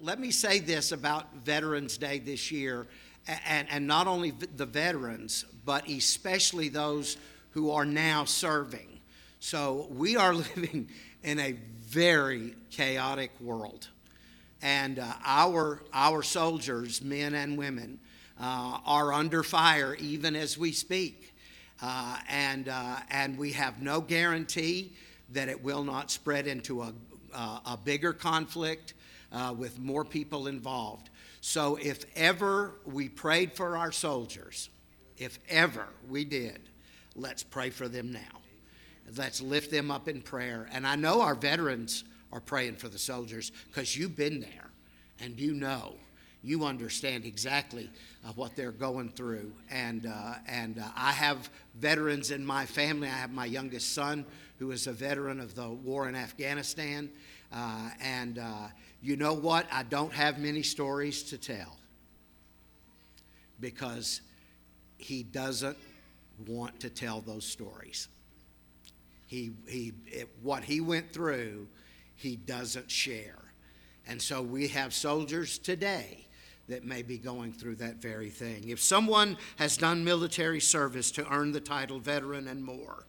let me say this about Veterans Day this year, and, and not only the veterans, but especially those who are now serving. So we are living in a very chaotic world. And uh, our, our soldiers, men and women, uh, are under fire even as we speak. Uh, and, uh, and we have no guarantee that it will not spread into a, uh, a bigger conflict uh, with more people involved. So, if ever we prayed for our soldiers, if ever we did, let's pray for them now. Let's lift them up in prayer. And I know our veterans are praying for the soldiers because you've been there and you know. You understand exactly uh, what they're going through. And, uh, and uh, I have veterans in my family. I have my youngest son who is a veteran of the war in Afghanistan. Uh, and uh, you know what? I don't have many stories to tell because he doesn't want to tell those stories. He, he, it, what he went through, he doesn't share. And so we have soldiers today that may be going through that very thing. If someone has done military service to earn the title veteran and more,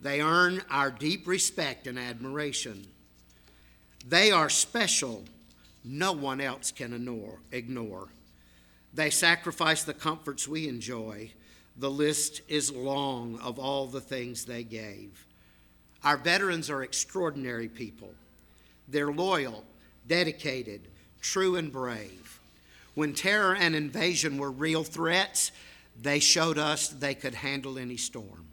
they earn our deep respect and admiration. They are special, no one else can ignore. They sacrifice the comforts we enjoy. The list is long of all the things they gave. Our veterans are extraordinary people. They're loyal, dedicated, true, and brave. When terror and invasion were real threats, they showed us they could handle any storm.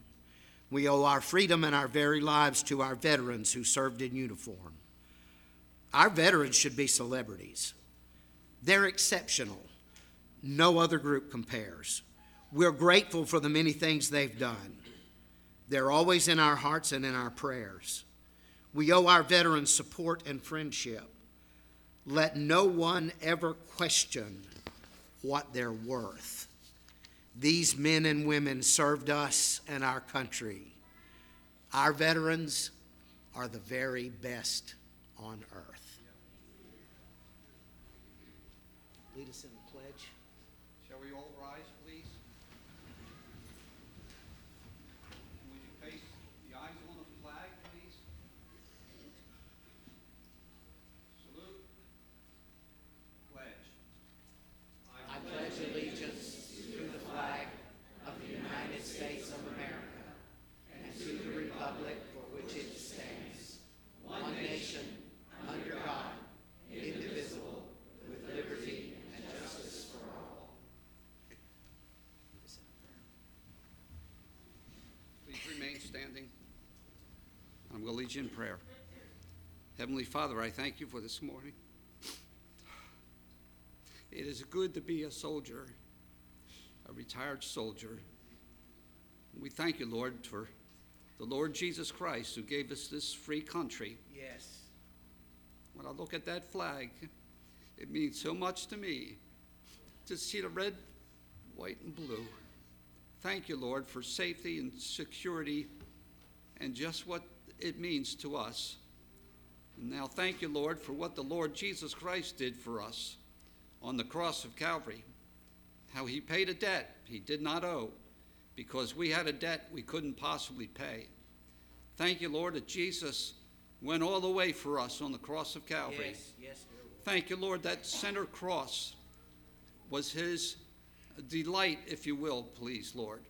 We owe our freedom and our very lives to our veterans who served in uniform. Our veterans should be celebrities. They're exceptional. No other group compares. We're grateful for the many things they've done. They're always in our hearts and in our prayers. We owe our veterans support and friendship. Let no one ever question what they're worth. These men and women served us and our country. Our veterans are the very best on earth. Lead us in the pledge. Shall we all rise, please? Would you face the eyes on the flag, please? Salute. Pledge. I pledge allegiance to the flag of the United States of America and to the republic for which it stands, one nation, under God, indivisible, with liberty and justice for all. Please remain standing. I'm going to lead you in prayer. Heavenly Father, I thank you for this morning. It is good to be a soldier, a retired soldier. We thank you, Lord, for the Lord Jesus Christ who gave us this free country. Yes. When I look at that flag, it means so much to me to see the red, white, and blue. Thank you, Lord, for safety and security and just what it means to us. And now, thank you, Lord, for what the Lord Jesus Christ did for us on the cross of Calvary. How he paid a debt he did not owe because we had a debt we couldn't possibly pay. Thank you, Lord, that Jesus went all the way for us on the cross of Calvary. Yes, yes. Thank you, Lord, that center cross was his delight, if you will, please, Lord.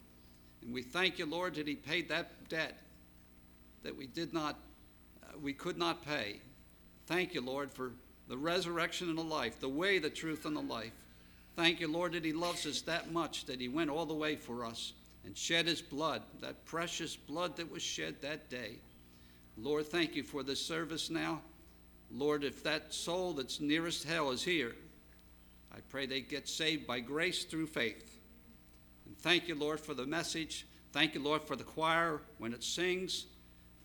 And we thank you, Lord, that he paid that debt that we did not, uh, we could not pay. Thank you, Lord, for the resurrection and the life, the way, the truth, and the life. Thank you, Lord, that he loves us that much, that he went all the way for us and shed his blood, that precious blood that was shed that day. Lord, thank you for this service now. Lord, if that soul that's nearest hell is here, I pray they get saved by grace through faith. And thank you, Lord, for the message. Thank you, Lord, for the choir when it sings.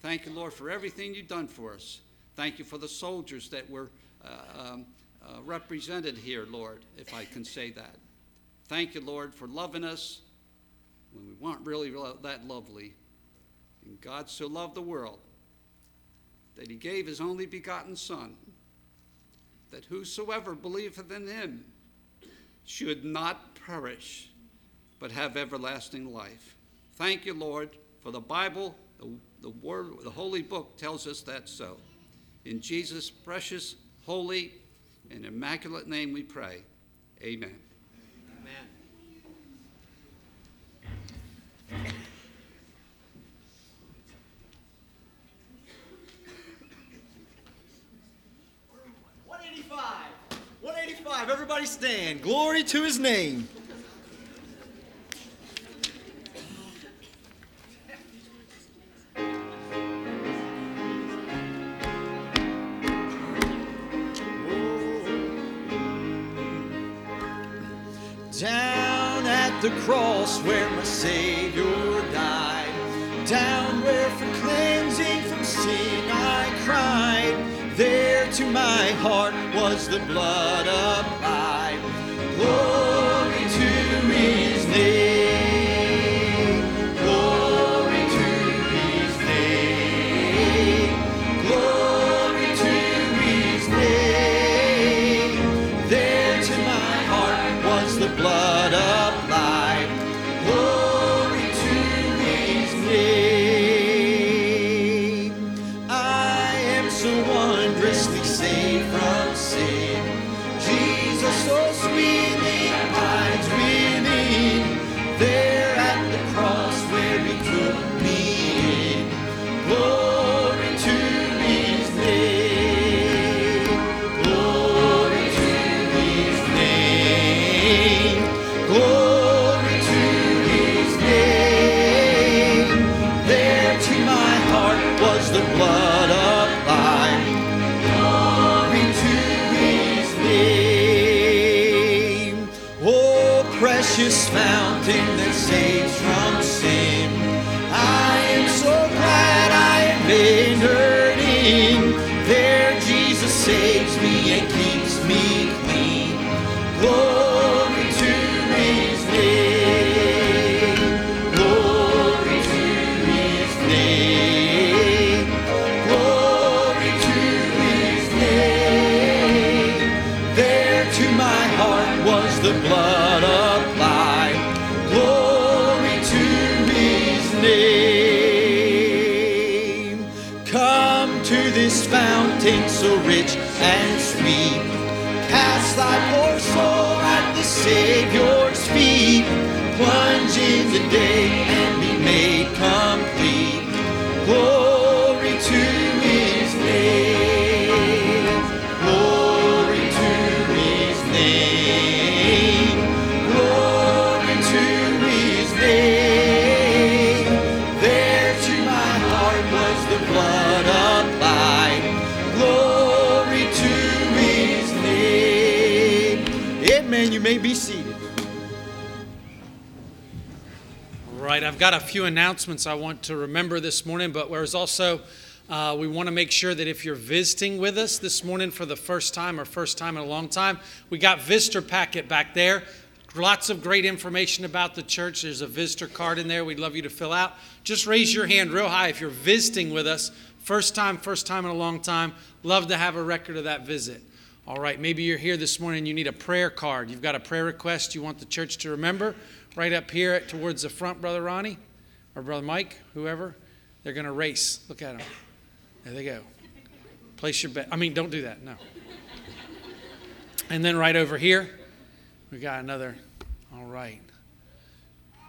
Thank you, Lord, for everything you've done for us. Thank you for the soldiers that were uh, um, uh, represented here, Lord, if I can say that. Thank you, Lord, for loving us when we weren't really that lovely. And God so loved the world that he gave his only begotten Son, that whosoever believeth in him should not perish, but have everlasting life. Thank you, Lord, for the Bible, the, the word, the holy book tells us that so. In Jesus' precious, holy, and immaculate name we pray. Amen. Amen. 185. Everybody stand. Glory to his name. Down at the cross where my Savior died, down where for cleansing from sin I cried, there to my heart was the blood applied. Glory to his name. The blood at I've got a few announcements I want to remember this morning, but there's also, uh, we want to make sure that if you're visiting with us this morning for the first time or first time in a long time, we got visitor packet back there. Lots of great information about the church. There's a visitor card in there we'd love you to fill out. Just raise your hand real high if you're visiting with us. First time, first time in a long time. Love to have a record of that visit. All right, maybe you're here this morning you need a prayer card. You've got a prayer request you want the church to remember. Right up here towards the front, Brother Ronnie or Brother Mike, whoever. They're going to race. Look at them. There they go. Place your bet. I mean, don't do that. No. And then right over here, we got another. All right.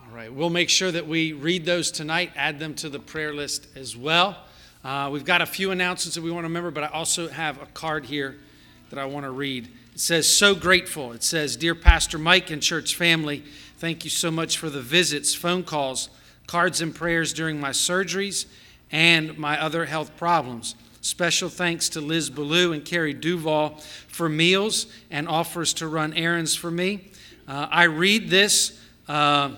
All right. We'll make sure that we read those tonight, add them to the prayer list as well. Uh, we've got a few announcements that we want to remember, but I also have a card here that I want to read. It says, So grateful. It says, Dear Pastor Mike and church family, thank you so much for the visits, phone calls, cards, and prayers during my surgeries and my other health problems. Special thanks to Liz Ballou and Carrie Duval for meals and offers to run errands for me. Uh, I read this. Uh,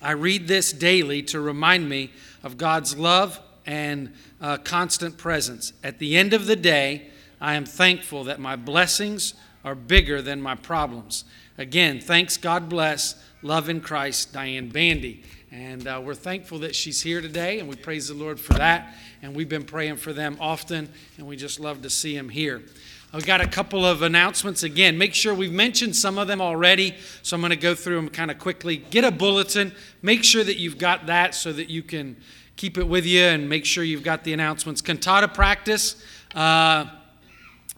I read this daily to remind me of God's love and uh, constant presence. At the end of the day, I am thankful that my blessings are bigger than my problems. Again, thanks, God bless. Love in Christ, Diane Bandy. And uh, we're thankful that she's here today, and we praise the Lord for that. And we've been praying for them often, and we just love to see them here. I've got a couple of announcements. Again, make sure we've mentioned some of them already, so I'm going to go through them kind of quickly. Get a bulletin. Make sure that you've got that so that you can keep it with you and make sure you've got the announcements. Cantata practice. Uh,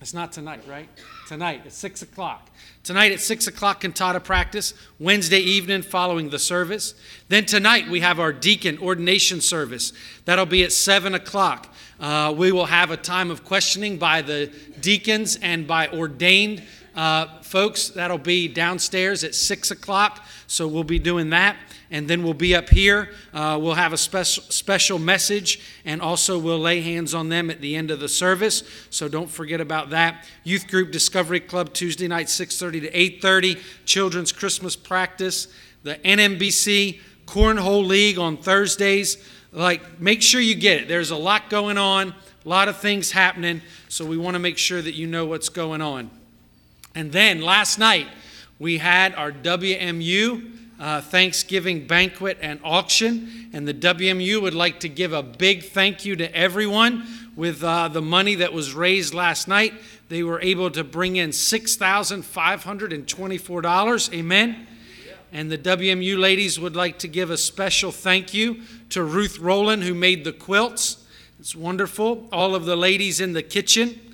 it's not tonight, right? Tonight at 6 o'clock. Tonight at 6 o'clock, cantata practice. Wednesday evening following the service. Then tonight we have our deacon ordination service. That'll be at 7 o'clock. Uh, we will have a time of questioning by the deacons and by ordained uh, folks. That'll be downstairs at 6 o'clock. So we'll be doing that and then we'll be up here. Uh, we'll have a special special message, and also we'll lay hands on them at the end of the service. So don't forget about that. Youth group Discovery Club Tuesday night, 6:30 to 8:30. Children's Christmas practice. The NMBC Cornhole League on Thursdays. Like, make sure you get it. There's a lot going on, a lot of things happening. So we want to make sure that you know what's going on. And then last night we had our WMU uh, Thanksgiving banquet and auction. And the WMU would like to give a big thank you to everyone with uh, the money that was raised last night. They were able to bring in $6,524. Amen. And the WMU ladies would like to give a special thank you to Ruth Rowland, who made the quilts. It's wonderful. All of the ladies in the kitchen,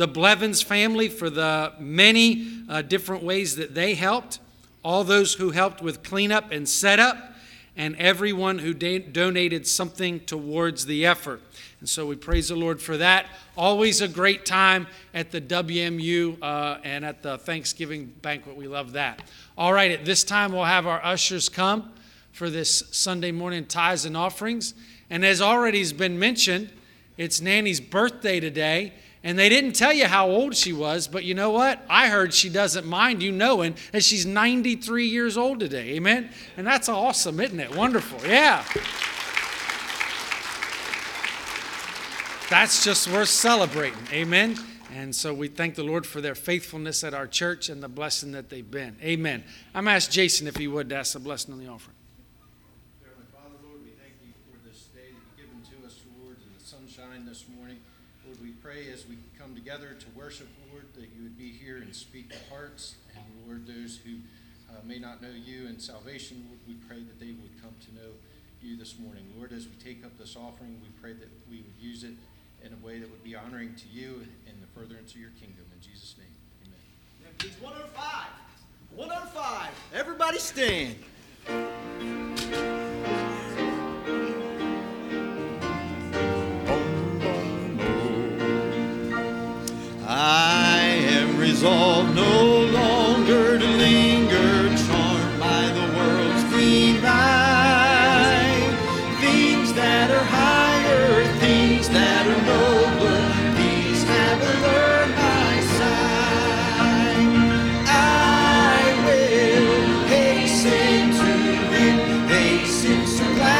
the Blevins family for the many uh, different ways that they helped all those who helped with cleanup and setup, and everyone who da- donated something towards the effort. And so we praise the Lord for that. Always a great time at the WMU uh, and at the Thanksgiving banquet. We love that. All right, at this time, we'll have our ushers come for this Sunday morning tithes and offerings. And as already has been mentioned, it's Nanny's birthday today. And they didn't tell you how old she was, but you know what? I heard she doesn't mind you knowing that she's 93 years old today. Amen? And that's awesome, isn't it? Wonderful. Yeah. That's just worth celebrating. Amen? And so we thank the Lord for their faithfulness at our church and the blessing that they've been. Amen. I'm asked Jason if he would ask the blessing on the offering. Father, Lord, we thank you for this day that you've given to us, Lord, and the sunshine this morning. Lord, we pray as we come together to worship, Lord, that you would be here and speak to hearts. And Lord, those who uh, may not know you and salvation, Lord, we pray that they would come to know you this morning. Lord, as we take up this offering, we pray that we would use it in a way that would be honoring to you and the furtherance of your kingdom. In Jesus' name, amen. Please, 105. 105. Everybody stand. I am ah. Resolved no longer to linger, charmed by the world's clean light. Things that are higher, things that are nobler, these have allured my sight. I will hasten to Him, hasten so glad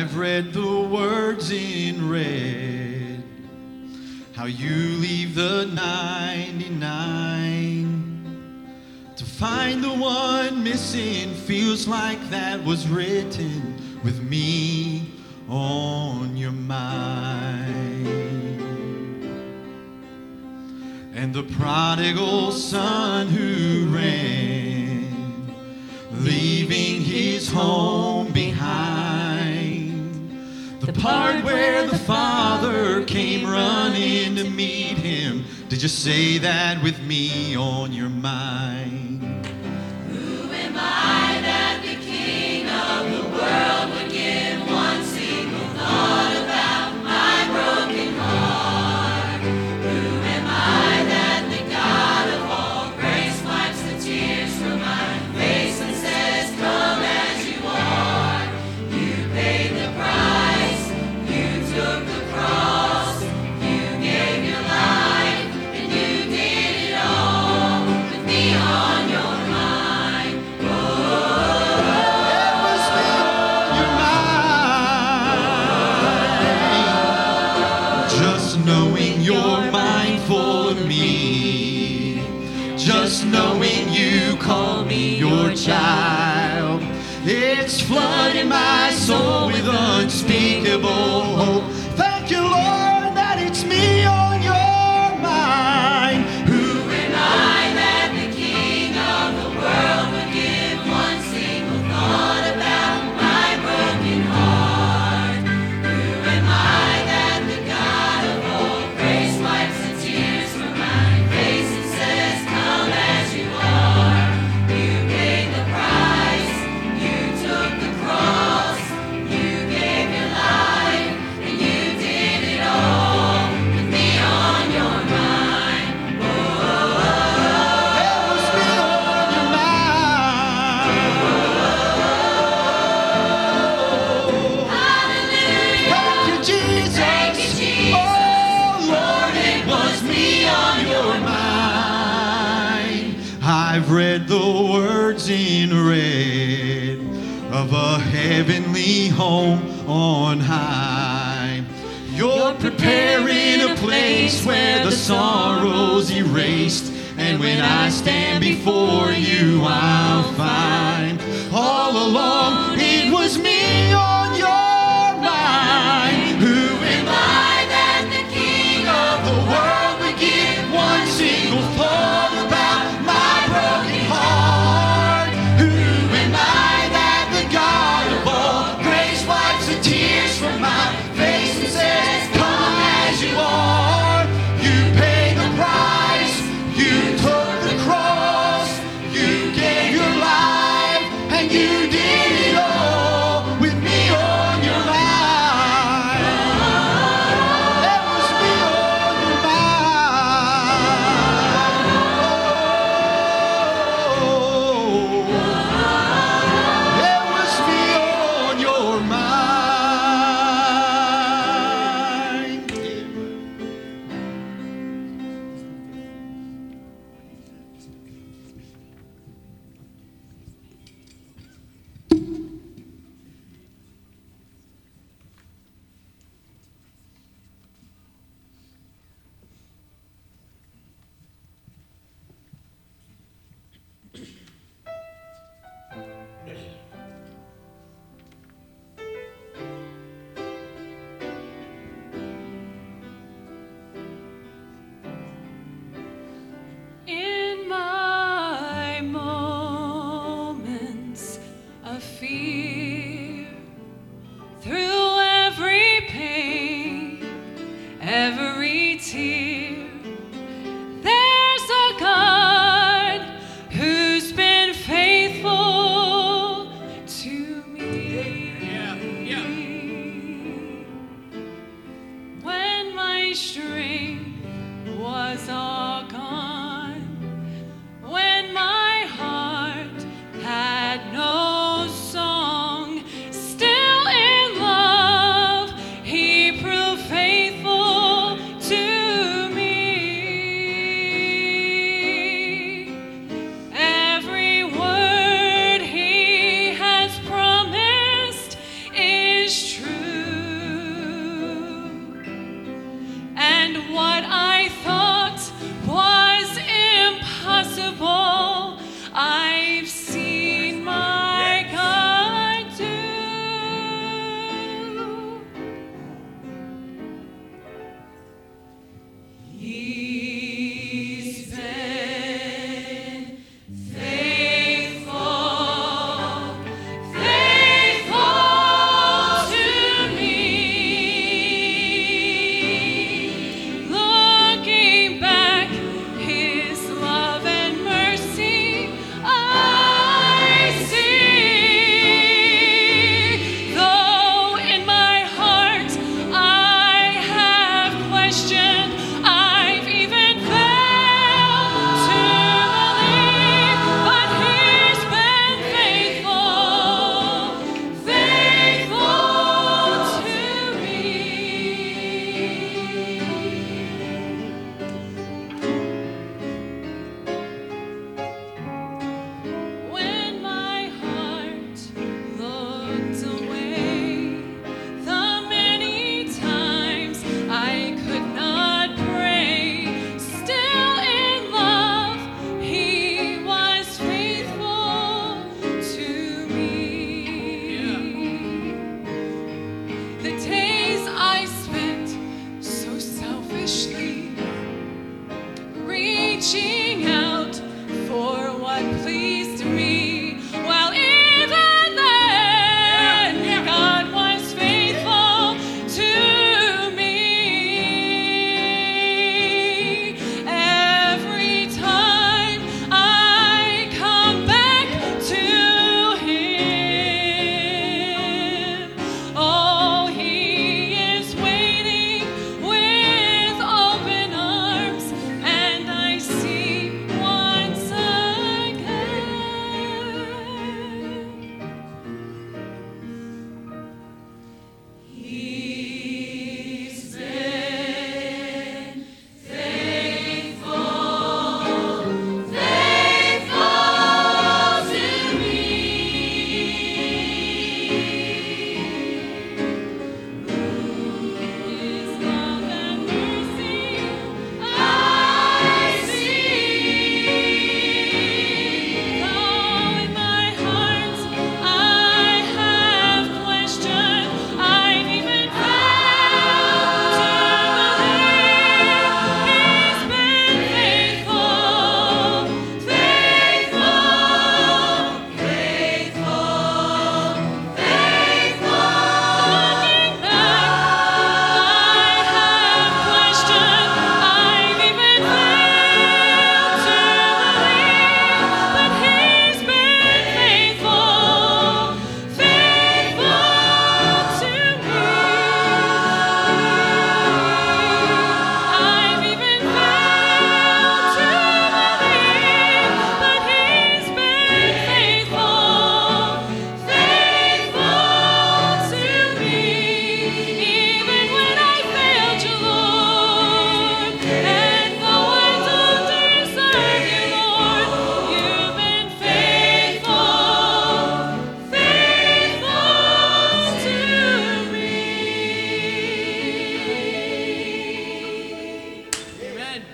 I've read the words in red. How you leave the 99 to find the one missing feels like that was written with me on your mind. And the prodigal son say that with me on your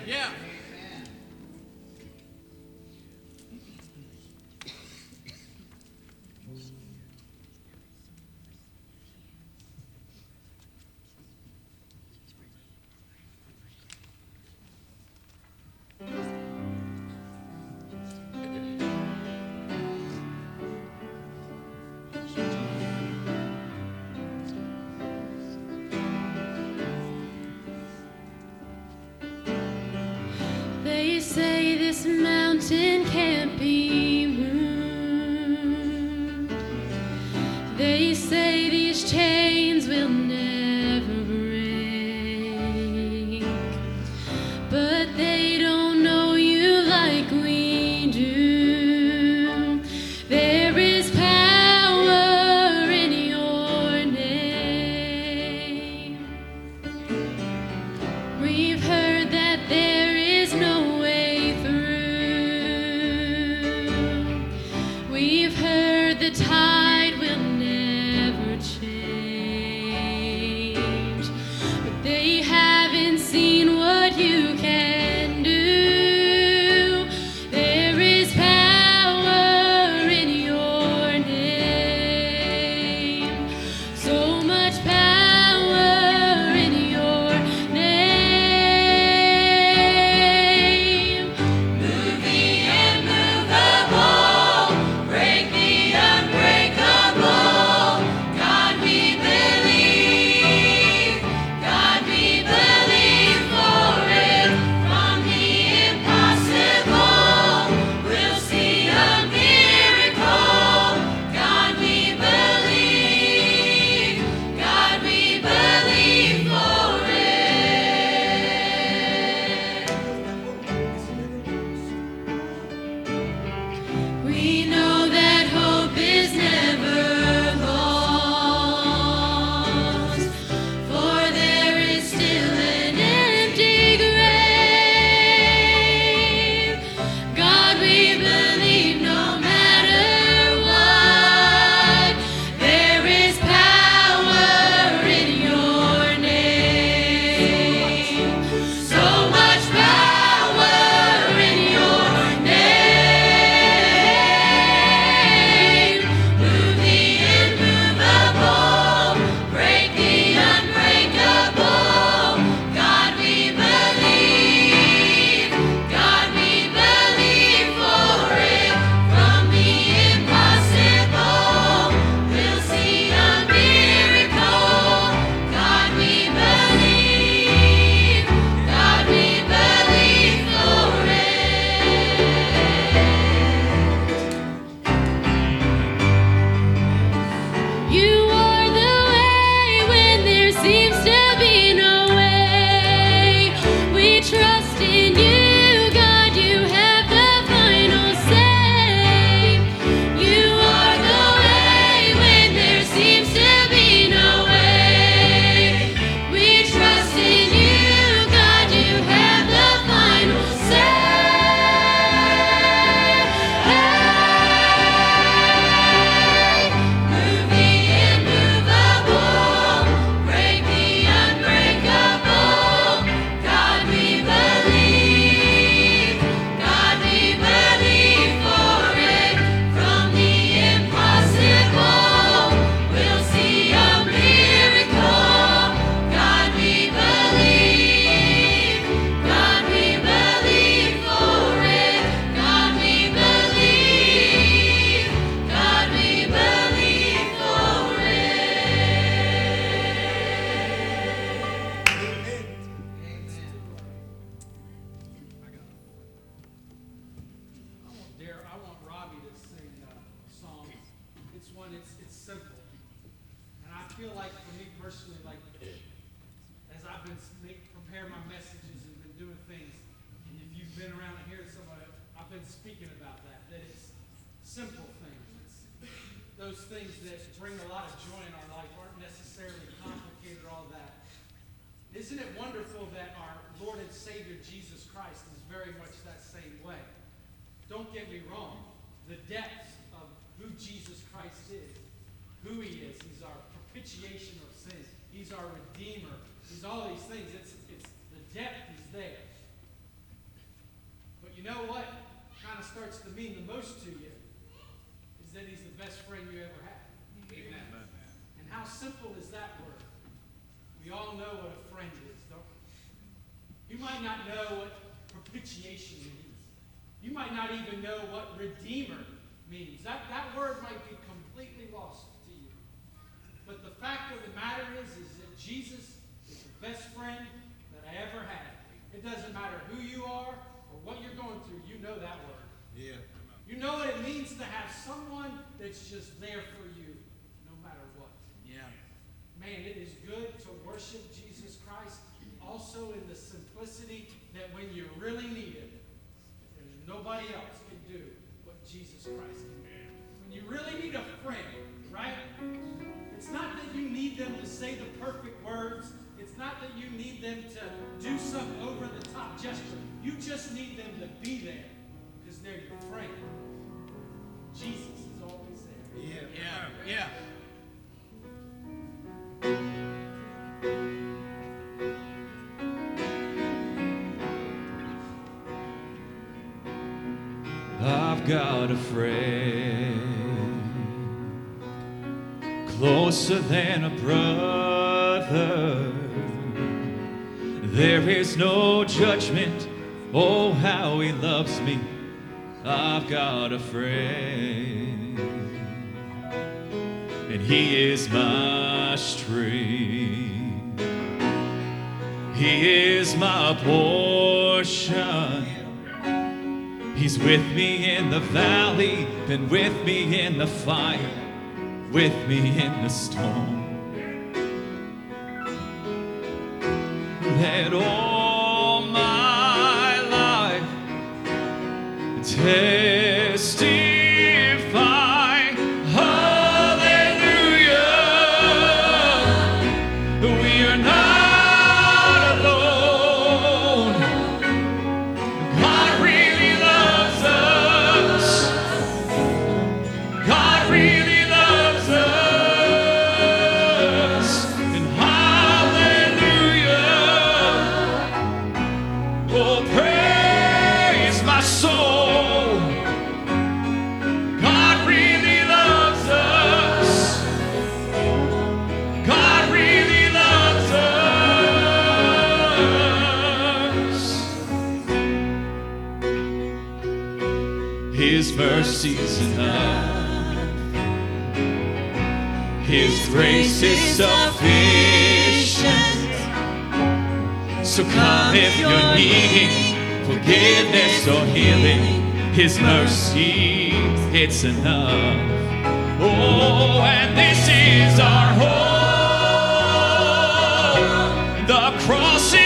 Yeah. That our Lord and Savior Jesus Christ is very much that same way? Don't get me wrong, the depth of who Jesus Christ is, who he is, he's our propitiation of sins, he's our redeemer, he's all these things. It's, it's the depth is there. But you know what kind of starts to mean the most to you is that he's the best friend you ever had. Amen. And how simple is that word? We all know what a friend is? You might not know what propitiation means. You might not even know what redeemer means. That, that word might be completely lost to you. But the fact of the matter is, is that Jesus is the best friend that I ever had. It doesn't matter who you are or what you're going through, you know that word. Yeah. You know what it means to have someone that's just there for you, no matter what. Yeah. Man, it is good to worship Jesus also in the simplicity that when you really need it, there's nobody else can do what Jesus Christ can do. When you really need a friend, right? It's not that you need them to say the perfect words. It's not that you need them to do some over the top gesture. You just need them to be there because they're your friend. Jesus is always there. Yeah. Yeah. Yeah. I've got a friend closer than a brother. There is no judgment. Oh, how he loves me. I've got a friend, and he is my strength. He is my portion. He's with me in the valley, been with me in the fire, with me in the storm. Let all my life testify, sufficient. So come if you're needing forgiveness or healing. His mercy, it's enough. Oh, and this is our hope. The crossing has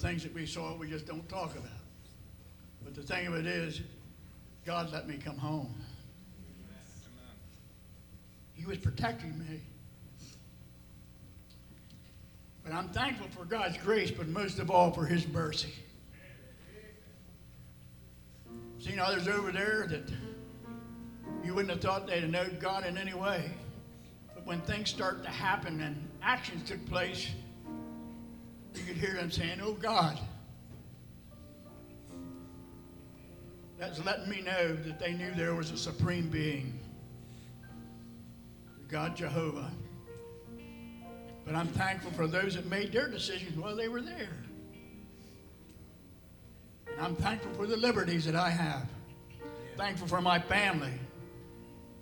things that we saw, we just don't talk about. But the thing of it is, God let me come home. He was protecting me. But I'm thankful for God's grace, but most of all for His mercy. Seen others over there that you wouldn't have thought they'd have known God in any way. But when things start to happen and actions took place, you could hear them saying, Oh God. That's letting me know that they knew there was a supreme being, God Jehovah. But I'm thankful for those that made their decisions while they were there. And I'm thankful for the liberties that I have. Thankful for my family.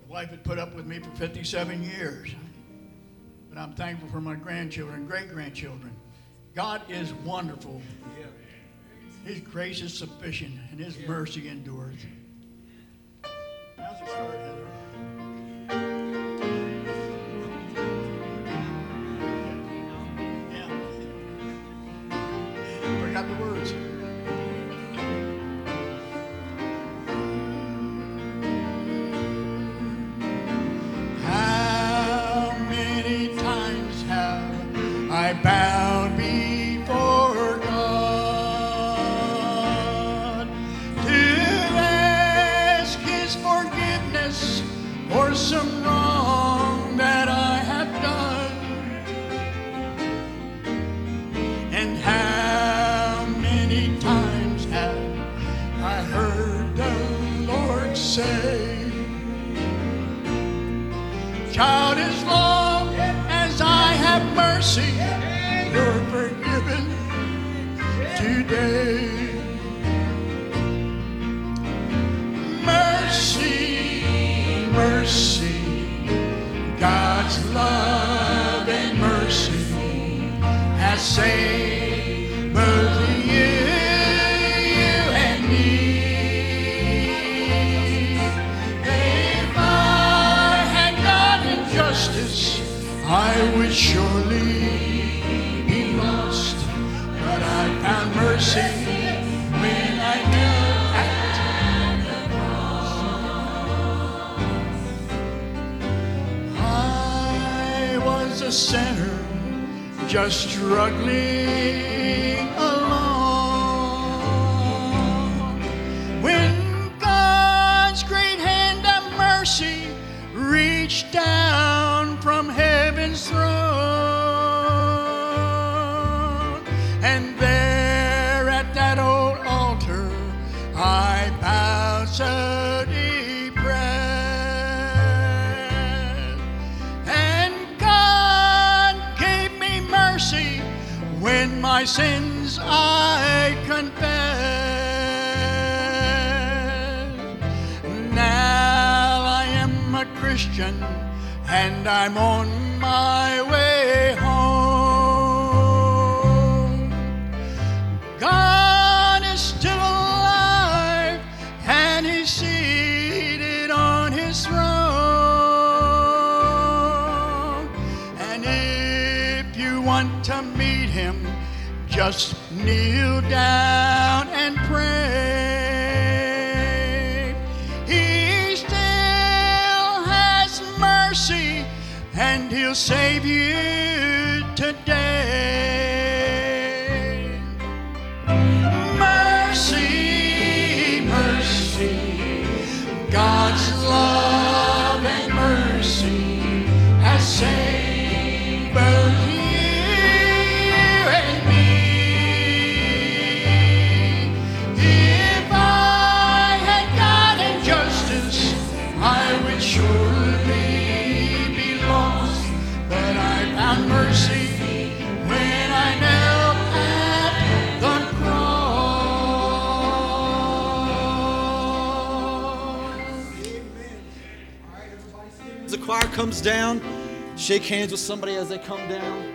The wife had put up with me for 57 years. But I'm thankful for my grandchildren, great grandchildren. God is wonderful. His grace is sufficient, and His mercy endures. And there at that old altar I bowed so depressed. And God gave me mercy when my sins I confessed. Now I am a Christian and I'm on my way just kneel down and pray. He still has mercy and he'll save you comes down, shake hands with somebody as they come down.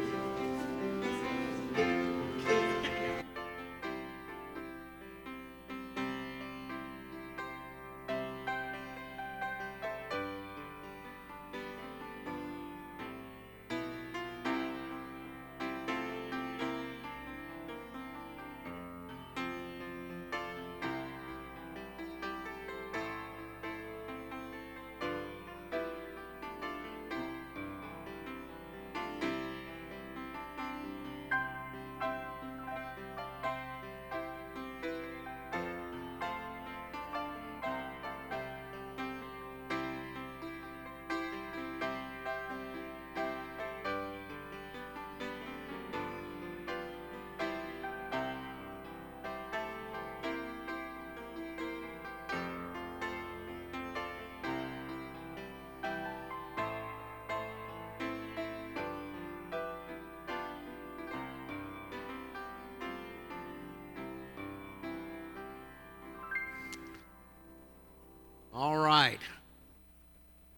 All right.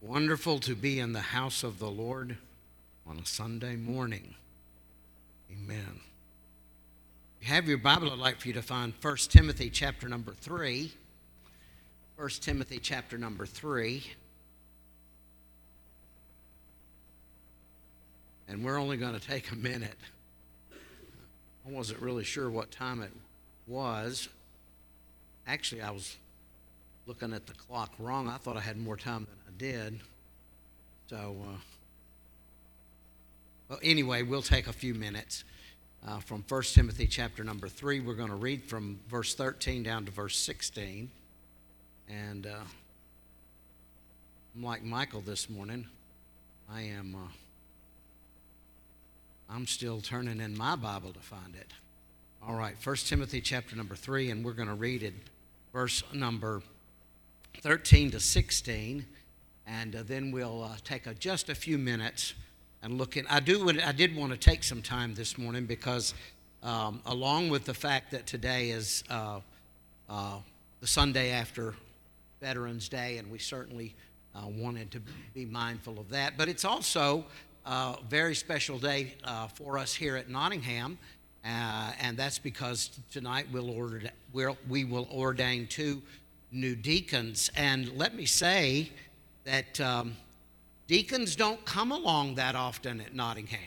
Wonderful to be in the house of the Lord on a Sunday morning. Amen. If you have your Bible, I'd like for you to find 1 Timothy chapter number 3. 1 Timothy chapter number 3. And we're only going to take a minute. I wasn't really sure what time it was. Actually, I was looking at the clock wrong. I thought I had more time than I did. So, uh, well, anyway, we'll take a few minutes uh, from 1 Timothy chapter number 3. We're going to read from verse 13 down to verse 16. And uh, I'm like Michael this morning. I am. Uh, I'm still turning in my Bible to find it. All right, 1 Timothy chapter number 3, and we're going to read it, verse number 13 to 16, and uh, then we'll uh, take a, just a few minutes and look in. I, do, I did want to take some time this morning because, um, along with the fact that today is uh, uh the Sunday after Veterans Day, and we certainly uh, wanted to be mindful of that, but it's also a very special day uh, for us here at Nottingham, uh, and that's because tonight we'll order, we'll, we will ordain two new deacons. And let me say that um, deacons don't come along that often at Nottingham.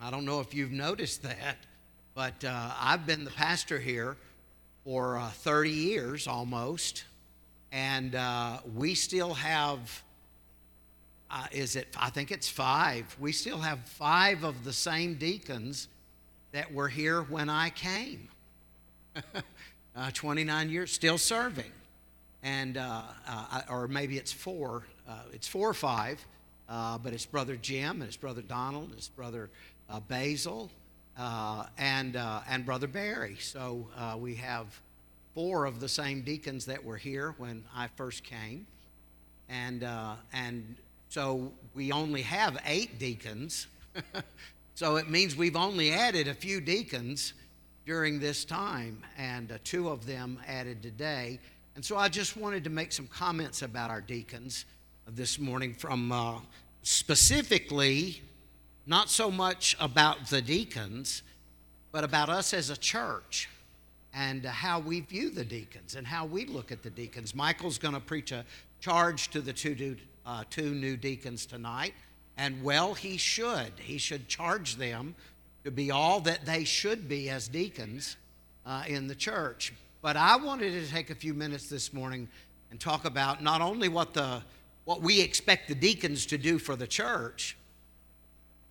I don't know if you've noticed that, but uh, I've been the pastor here for uh, 30 years almost, and uh, we still have uh, is it, I think it's five. We still have five of the same deacons that were here when I came. uh, 29 years, still serving. And, uh, uh or maybe it's four, uh, it's four or five, uh, but it's Brother Jim and it's Brother Donald, and it's Brother Basil, and, and Brother Barry. So we have four of the same deacons that were here when I first came. And, and so we only have eight deacons. so it means we've only added a few deacons during this time, and uh, two of them added today. And so I just wanted to make some comments about our deacons this morning from uh, specifically not so much about the deacons, but about us as a church and how we view the deacons and how we look at the deacons. Michael's going to preach a charge to the two uh, two new deacons tonight. And well, he should. He should charge them to be all that they should be as deacons uh, in the church. But I wanted to take a few minutes this morning and talk about not only what, the, what we expect the deacons to do for the church,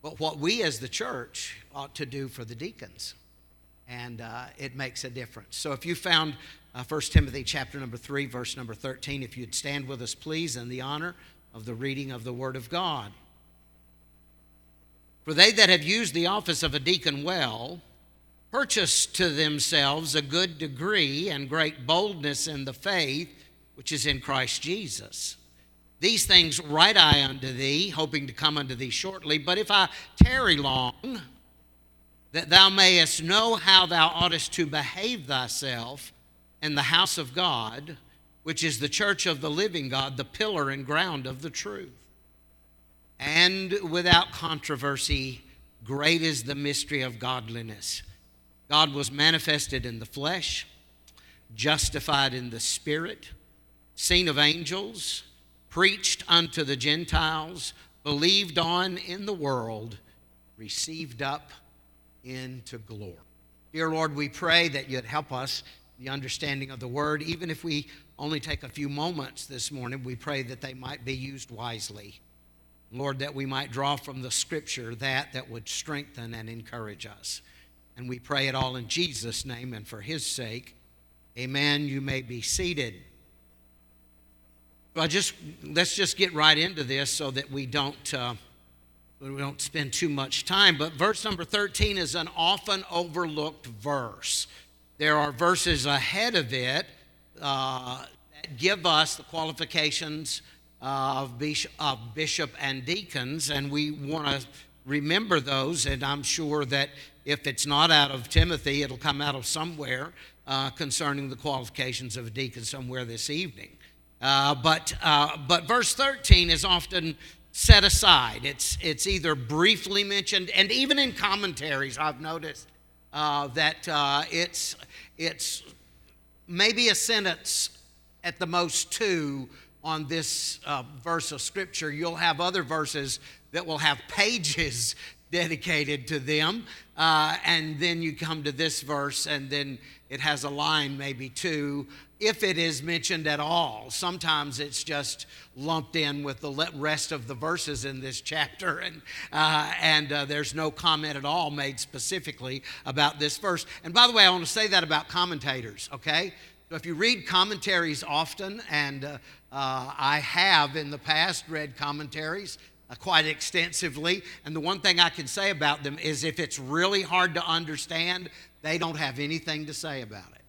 but what we as the church ought to do for the deacons. And uh, it makes a difference. So if you found uh, 1 Timothy chapter number 3, verse number 13, if you'd stand with us, please, in the honor of the reading of the Word of God. For they that have used the office of a deacon well purchase to themselves a good degree and great boldness in the faith which is in Christ Jesus. These things write I unto thee, hoping to come unto thee shortly. But if I tarry long, that thou mayest know how thou oughtest to behave thyself in the house of God, which is the church of the living God, the pillar and ground of the truth. And without controversy, great is the mystery of godliness. God was manifested in the flesh, justified in the spirit, seen of angels, preached unto the Gentiles, believed on in the world, received up into glory. Dear Lord, we pray that you'd help us the understanding of the word, even if we only take a few moments this morning, we pray that they might be used wisely. Lord, that we might draw from the scripture that that would strengthen and encourage us. And we pray it all in Jesus' name and for his sake. Amen. You may be seated. Well, just let's just get right into this so that we don't uh, we don't spend too much time. But verse number 13 is an often overlooked verse. There are verses ahead of it uh, that give us the qualifications of bishop, of bishop and deacons, and we want to remember those. And I'm sure that if it's not out of Timothy, it'll come out of somewhere uh, concerning the qualifications of a deacon somewhere this evening. Uh, but, uh, but verse 13 is often set aside. It's, it's either briefly mentioned, and even in commentaries, I've noticed uh, that uh, it's, it's maybe a sentence at the most two on this uh, verse of scripture. You'll have other verses that will have pages dedicated to them. Uh, and then you come to this verse, and then it has a line, maybe two, if it is mentioned at all. Sometimes it's just lumped in with the rest of the verses in this chapter, and, uh, and uh, there's no comment at all made specifically about this verse. And by the way, I want to say that about commentators, okay? So if you read commentaries often, and uh, uh, I have in the past read commentaries, quite extensively. And the one thing I can say about them is if it's really hard to understand, they don't have anything to say about it.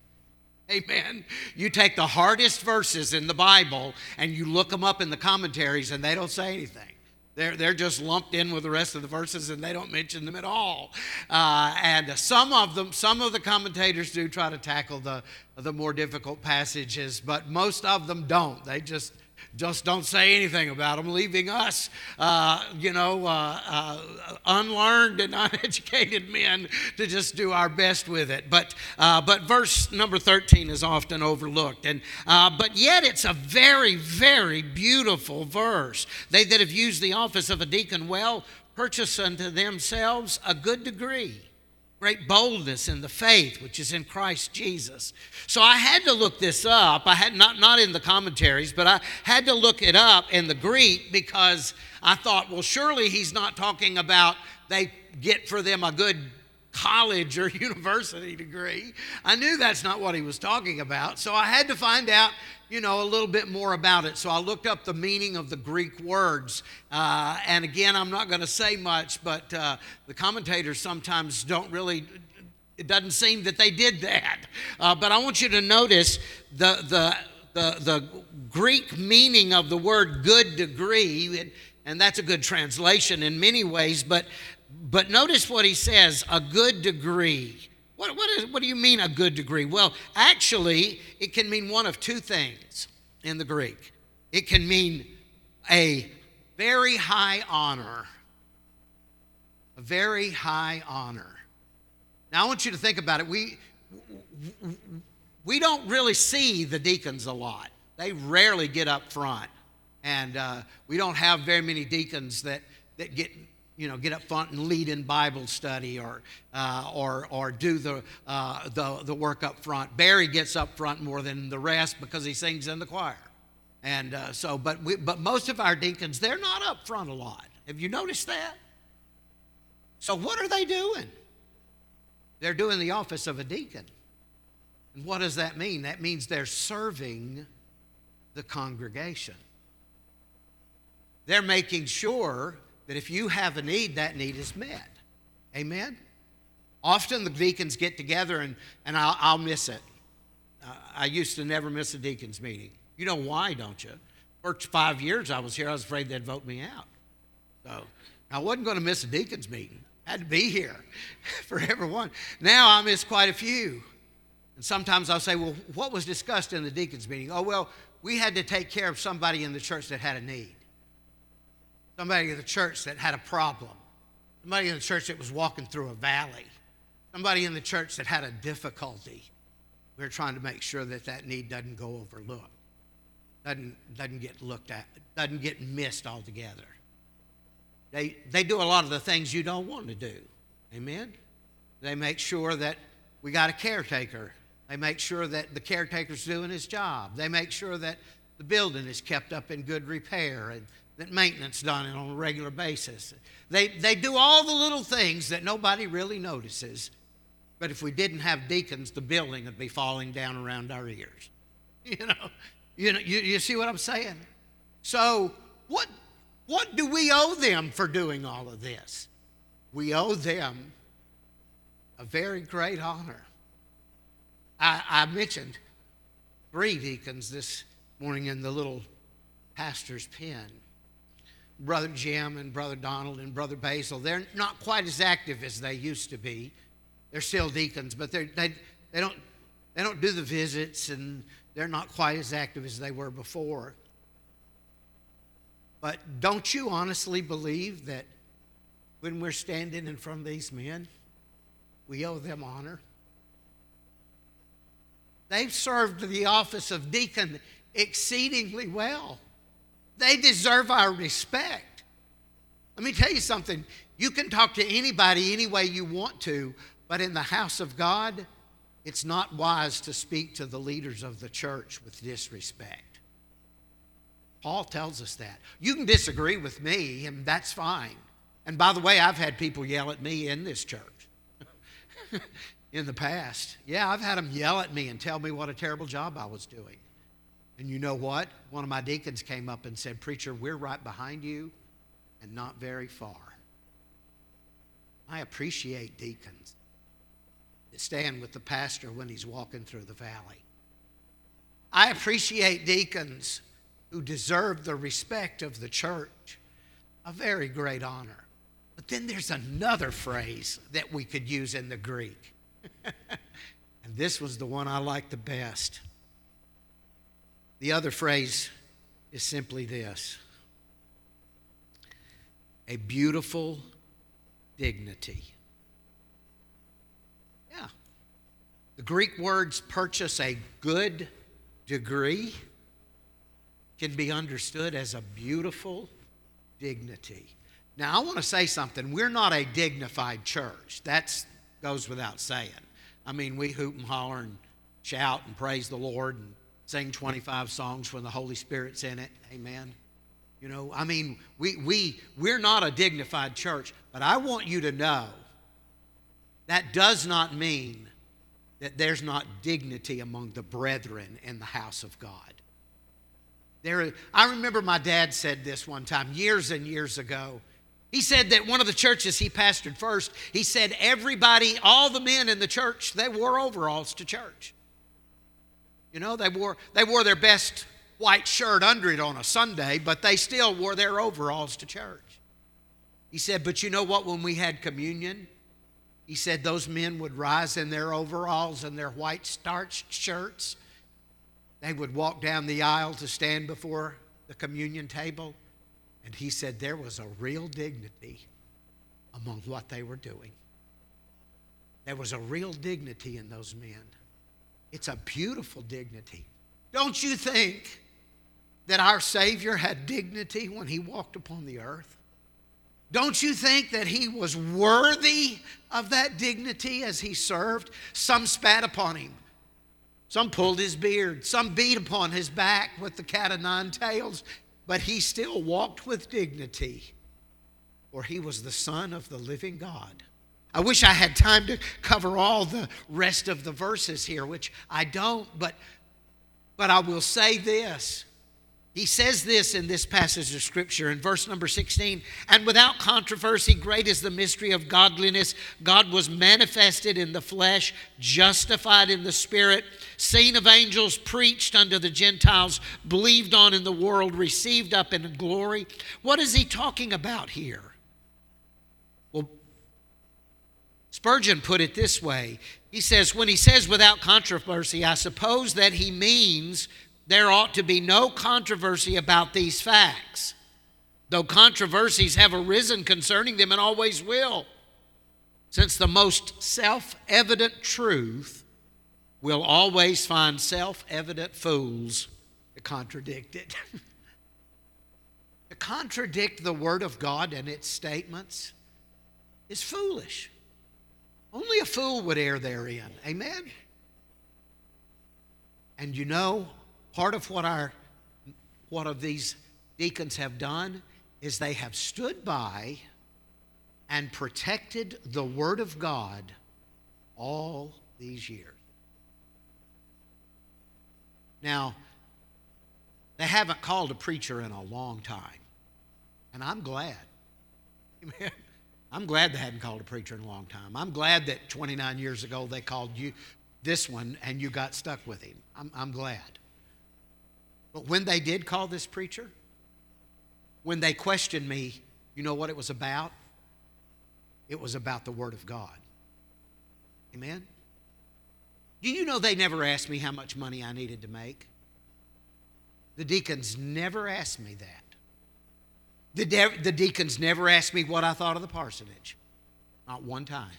Amen. You take the hardest verses in the Bible and you look them up in the commentaries, and they don't say anything. They're, they're just lumped in with the rest of the verses and they don't mention them at all. Uh, and some of them, some of the commentators do try to tackle the, the more difficult passages, but most of them don't. They just just don't say anything about them, leaving us, uh, you know, uh, uh, unlearned and uneducated men to just do our best with it. But, uh, but verse number 13 is often overlooked. And, uh, but yet it's a very, very beautiful verse. They that have used the office of a deacon well purchase unto themselves a good degree great boldness in the faith which is in Christ Jesus. So I had to look this up. I had not not in the commentaries, but I had to look it up in the Greek because I thought, well, surely he's not talking about they get for them a good college or university degree. I knew that's not what he was talking about. So I had to find out, you know, a little bit more about it. So I looked up the meaning of the Greek words. Uh, and again, I'm not going to say much, but uh, the commentators sometimes don't really. It doesn't seem that they did that. Uh, but I want you to notice the, the, the, the Greek meaning of the word good degree, and, and that's a good translation in many ways, but but notice what he says a good degree. What, what, is, what do you mean a good degree? Well, actually, it can mean one of two things in the Greek. It can mean a very high honor, a very high honor. Now, I want you to think about it. We, we don't really see the deacons a lot, they rarely get up front. And uh, we don't have very many deacons that, that get you know, get up front and lead in Bible study or, uh, or, or do the, uh, the, the work up front. Barry gets up front more than the rest because he sings in the choir. And uh, so, but, we, but most of our deacons, they're not up front a lot. Have you noticed that? So, what are they doing? They're doing the office of a deacon. And what does that mean? That means they're serving the congregation. They're making sure that if you have a need, that need is met. Amen? Often the deacons get together and, and I'll, I'll miss it. Uh, I used to never miss a deacons meeting. You know why, don't you? First five years I was here, I was afraid they'd vote me out. So I wasn't going to miss a deacons meeting. I had to be here for everyone. Now I miss quite a few. And sometimes I'll say, well, what was discussed in the deacons meeting? Oh, well, we had to take care of somebody in the church that had a need somebody in the church that had a problem, somebody in the church that was walking through a valley, somebody in the church that had a difficulty. We're trying to make sure that that need doesn't go overlooked, doesn't, doesn't get looked at, doesn't get missed altogether. They, they do a lot of the things you don't want to do. Amen? They make sure that we got a caretaker. They make sure that the caretaker's doing his job. They make sure that the building is kept up in good repair and that maintenance done on a regular basis. They, they do all the little things that nobody really notices. But if we didn't have deacons, the building would be falling down around our ears. You know, you, know, you, you see what I'm saying? So, what, what do we owe them for doing all of this? We owe them a very great honor. I, I mentioned three deacons this morning in the little pastor's pen. Brother Jim and Brother Donald and Brother Basil. They're not quite as active as they used to be. They're still deacons, but they they, don't They don't do the visits, and they're not quite as active as they were before. But don't you honestly believe that when we're standing in front of these men, we owe them honor? They've served the office of deacon exceedingly well. They deserve our respect. Let me tell you something. You can talk to anybody any way you want to, but in the house of God, it's not wise to speak to the leaders of the church with disrespect. Paul tells us that. You can disagree with me, and that's fine. And by the way, I've had people yell at me in this church in the past. Yeah, I've had them yell at me and tell me what a terrible job I was doing. And you know what? One of my deacons came up and said, Preacher, we're right behind you and not very far. I appreciate deacons that stand with the pastor when he's walking through the valley. I appreciate deacons who deserve the respect of the church, a very great honor. But then there's another phrase that we could use in the Greek. and this was the one I liked the best. The other phrase is simply this a beautiful dignity. Yeah. The Greek words purchase a good degree can be understood as a beautiful dignity. Now, I want to say something. We're not a dignified church. That goes without saying. I mean, we hoot and holler and shout and praise the Lord and sing 25 songs when the Holy Spirit's in it. Amen. You know, I mean, we, we, we're not a dignified church, but I want you to know that does not mean that there's not dignity among the brethren in the house of God. There, I remember my dad said this one time, years and years ago. He said that one of the churches he pastored first, he said everybody, all the men in the church, they wore overalls to church. You know, they wore, they wore their best white shirt under it on a Sunday, but they still wore their overalls to church. He said, But you know what? When we had communion, he said those men would rise in their overalls and their white starched shirts. They would walk down the aisle to stand before the communion table. And he said there was a real dignity among what they were doing. There was a real dignity in those men. It's a beautiful dignity. Don't you think that our Savior had dignity when he walked upon the earth? Don't you think that he was worthy of that dignity as he served? Some spat upon him. Some pulled his beard. Some beat upon his back with the cat of nine tails. But he still walked with dignity, for he was the Son of the living God. I wish I had time to cover all the rest of the verses here, which I don't, but, but I will say this. He says this in this passage of Scripture in verse number 16 And without controversy, great is the mystery of godliness. God was manifested in the flesh, justified in the Spirit, seen of angels, preached unto the Gentiles, believed on in the world, received up in glory. What is he talking about here? Well, Spurgeon put it this way He says, when he says without controversy, I suppose that he means there ought to be no controversy about these facts, though controversies have arisen concerning them and always will, since the most self evident truth will always find self evident fools to contradict it. to contradict the Word of God and its statements is foolish. Only a fool would err therein. Amen? And you know, part of what our what of these deacons have done is they have stood by and protected the Word of God all these years. Now, they haven't called a preacher in a long time, and I'm glad. I'm glad they hadn't called a preacher in a long time. I'm glad that 29 years ago they called you this one and you got stuck with him. I'm, I'm glad. But when they did call this preacher, when they questioned me, you know what it was about? It was about the Word of God. Amen? Do you know they never asked me how much money I needed to make? The deacons never asked me that. The, de- the deacons never asked me what I thought of the parsonage. Not one time.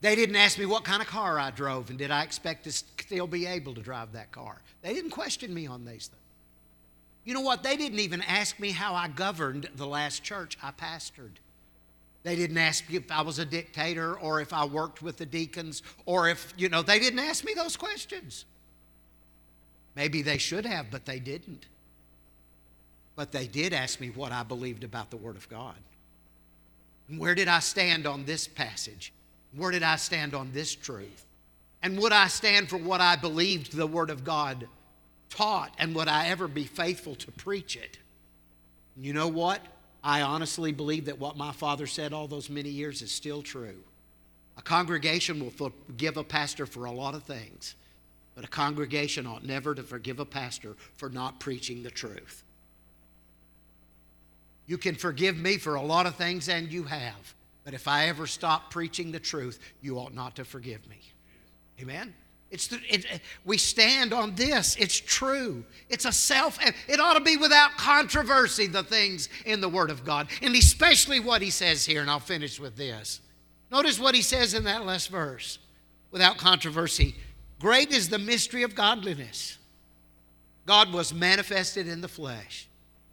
They didn't ask me what kind of car I drove and did I expect to still be able to drive that car. They didn't question me on these things. You know what? They didn't even ask me how I governed the last church I pastored. They didn't ask me if I was a dictator or if I worked with the deacons or if, you know, they didn't ask me those questions. Maybe they should have, but they didn't. But they did ask me what I believed about the Word of God. Where did I stand on this passage? Where did I stand on this truth? And would I stand for what I believed the Word of God taught? And would I ever be faithful to preach it? You know what? I honestly believe that what my father said all those many years is still true. A congregation will forgive a pastor for a lot of things, but a congregation ought never to forgive a pastor for not preaching the truth. You can forgive me for a lot of things, and you have. But if I ever stop preaching the truth, you ought not to forgive me. Amen? It's the, it, we stand on this. It's true. It's a self, it ought to be without controversy, the things in the Word of God. And especially what he says here, and I'll finish with this. Notice what he says in that last verse without controversy. Great is the mystery of godliness. God was manifested in the flesh.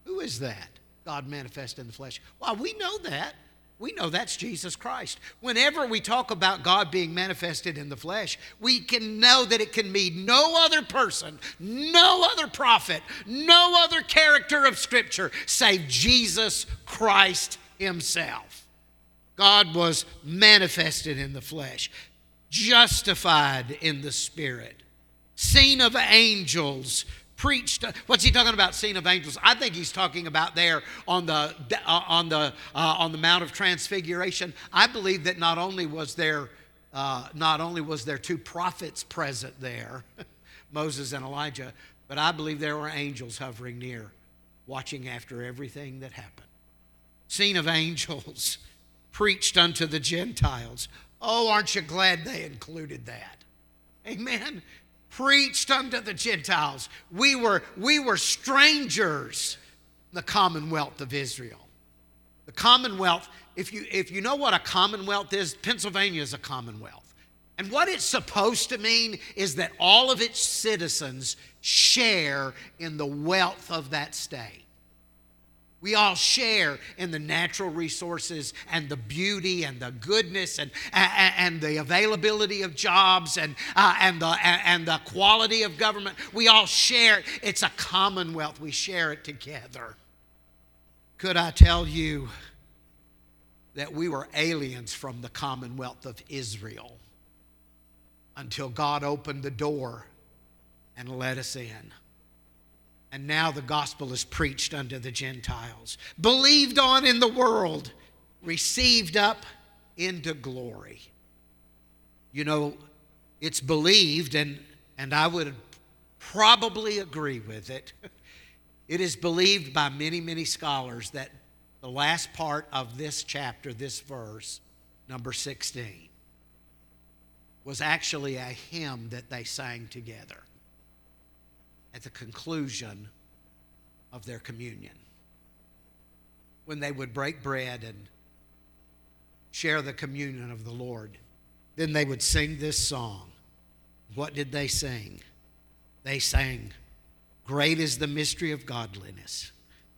Who is that? God manifested in the flesh. Well, we know that. We know that's Jesus Christ. Whenever we talk about God being manifested in the flesh, we can know that it can mean no other person, no other prophet, no other character of Scripture save Jesus Christ Himself. God was manifested in the flesh, justified in the Spirit, seen of angels, preached what's he talking about seen of angels? I think he's talking about there on the uh, on the uh, on the mount of transfiguration. I believe that not only was there uh, not only was there two prophets present there moses and elijah but i believe there were angels hovering near watching after everything that happened. Seen of angels preached unto the gentiles. Oh aren't you glad they included that? Amen preached unto the Gentiles. We were, we were strangers the commonwealth of Israel. The commonwealth, if you, if you know what a commonwealth is, Pennsylvania is a commonwealth. And what it's supposed to mean is that all of its citizens share in the wealth of that state. We all share in the natural resources and the beauty and the goodness and, and, and the availability of jobs and, uh, and, the, and the quality of government. We all share. It's a commonwealth. We share it together. Could I tell you that we were aliens from the commonwealth of Israel until God opened the door and let us in? And now the gospel is preached unto the Gentiles, believed on in the world, received up into glory. You know, it's believed, and, and I would probably agree with it. It is believed by many, many scholars that the last part of this chapter, this verse, number 16, was actually a hymn that they sang together at the conclusion of their communion. When they would break bread and share the communion of the Lord, then they would sing this song. What did they sing? They sang, Great is the mystery of godliness.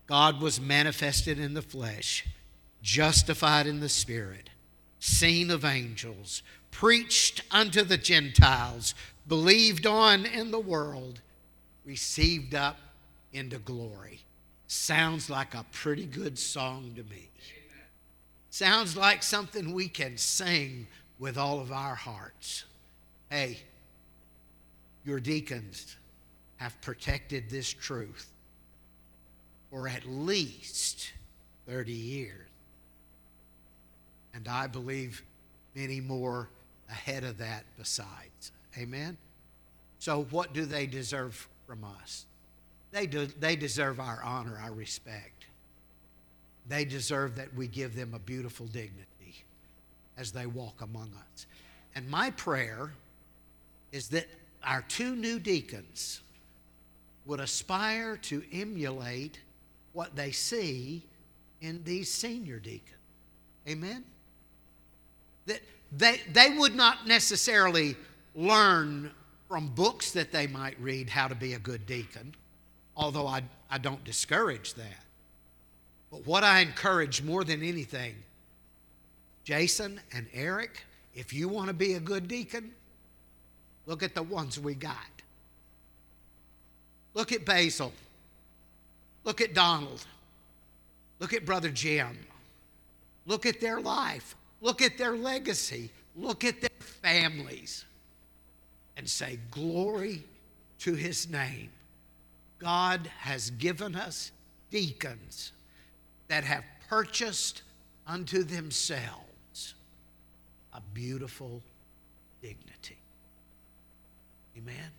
God was manifested in the flesh, justified in the spirit, seen of angels, preached unto the Gentiles, believed on in the world received up into glory. Sounds like a pretty good song to me. Sounds like something we can sing with all of our hearts. Hey, your deacons have protected this truth for at least 30 years. And I believe many more ahead of that besides. Amen? So, what do they deserve from us. They, do, they deserve our honor, our respect. They deserve that we give them a beautiful dignity as they walk among us. And my prayer is that our two new deacons would aspire to emulate what they see in these senior deacons. Amen? That they, they would not necessarily learn from books that they might read how to be a good deacon, although I, I don't discourage that. But what I encourage more than anything, Jason and Eric, if you want to be a good deacon, look at the ones we got. Look at Basil. Look at Donald. Look at Brother Jim. Look at their life. Look at their legacy. Look at their families. And say, Glory to his name. God has given us deacons that have purchased unto themselves a beautiful dignity. Amen.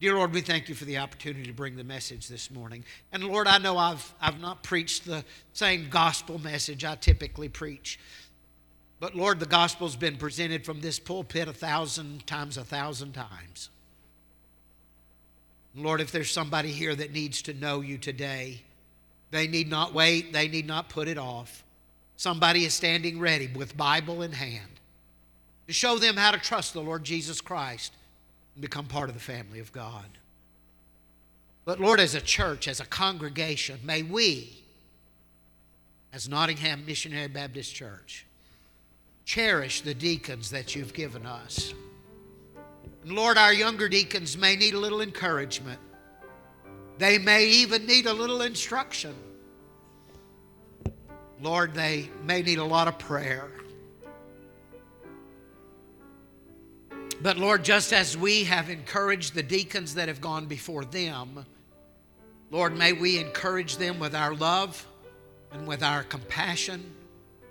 Dear Lord, we thank you for the opportunity to bring the message this morning. And Lord, I know I've, I've not preached the same gospel message I typically preach. But Lord, the gospel's been presented from this pulpit a thousand times a thousand times. Lord, if there's somebody here that needs to know you today, they need not wait, they need not put it off. Somebody is standing ready with Bible in hand to show them how to trust the Lord Jesus Christ and become part of the family of God. But Lord, as a church, as a congregation, may we, as Nottingham Missionary Baptist Church, cherish the deacons that you've given us. And Lord, our younger deacons may need a little encouragement. They may even need a little instruction. Lord, they may need a lot of prayer. But Lord, just as we have encouraged the deacons that have gone before them, Lord, may we encourage them with our love and with our compassion,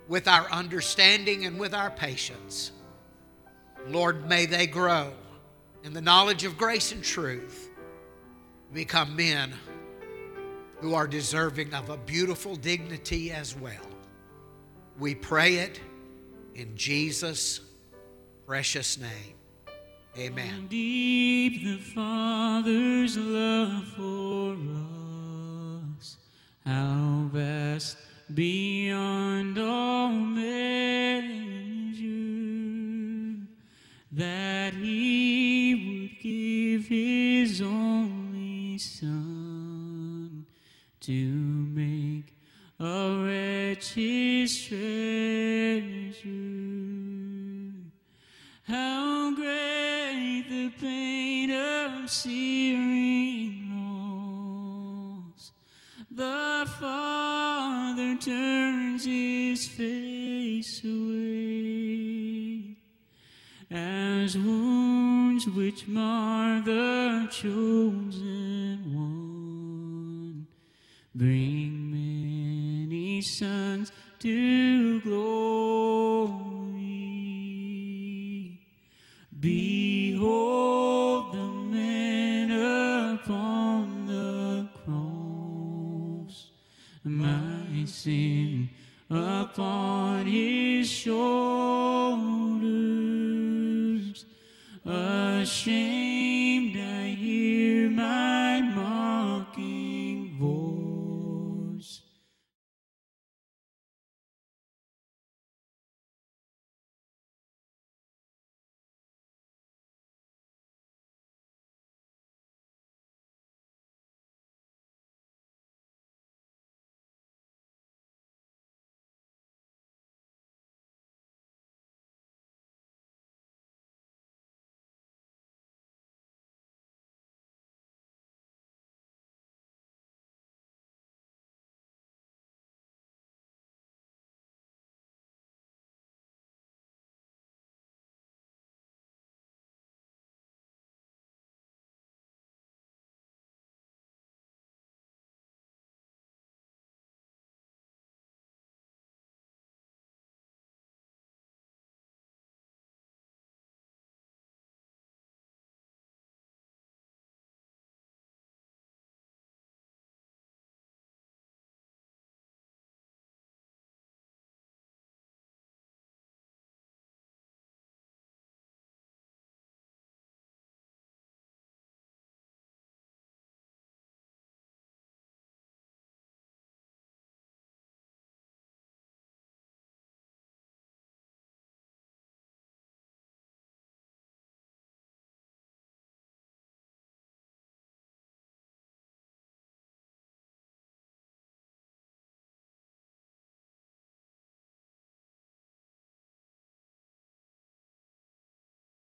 with our understanding and with our patience. Lord, may they grow in the knowledge of grace and truth, become men who are deserving of a beautiful dignity as well. We pray it in Jesus' precious name. Amen. Deep the Father's love for us, how vast beyond all measure, that He would give His only Son to make a wretch His treasure. How great the pain of searing loss! The Father turns his face away. As wounds which mar the chosen one bring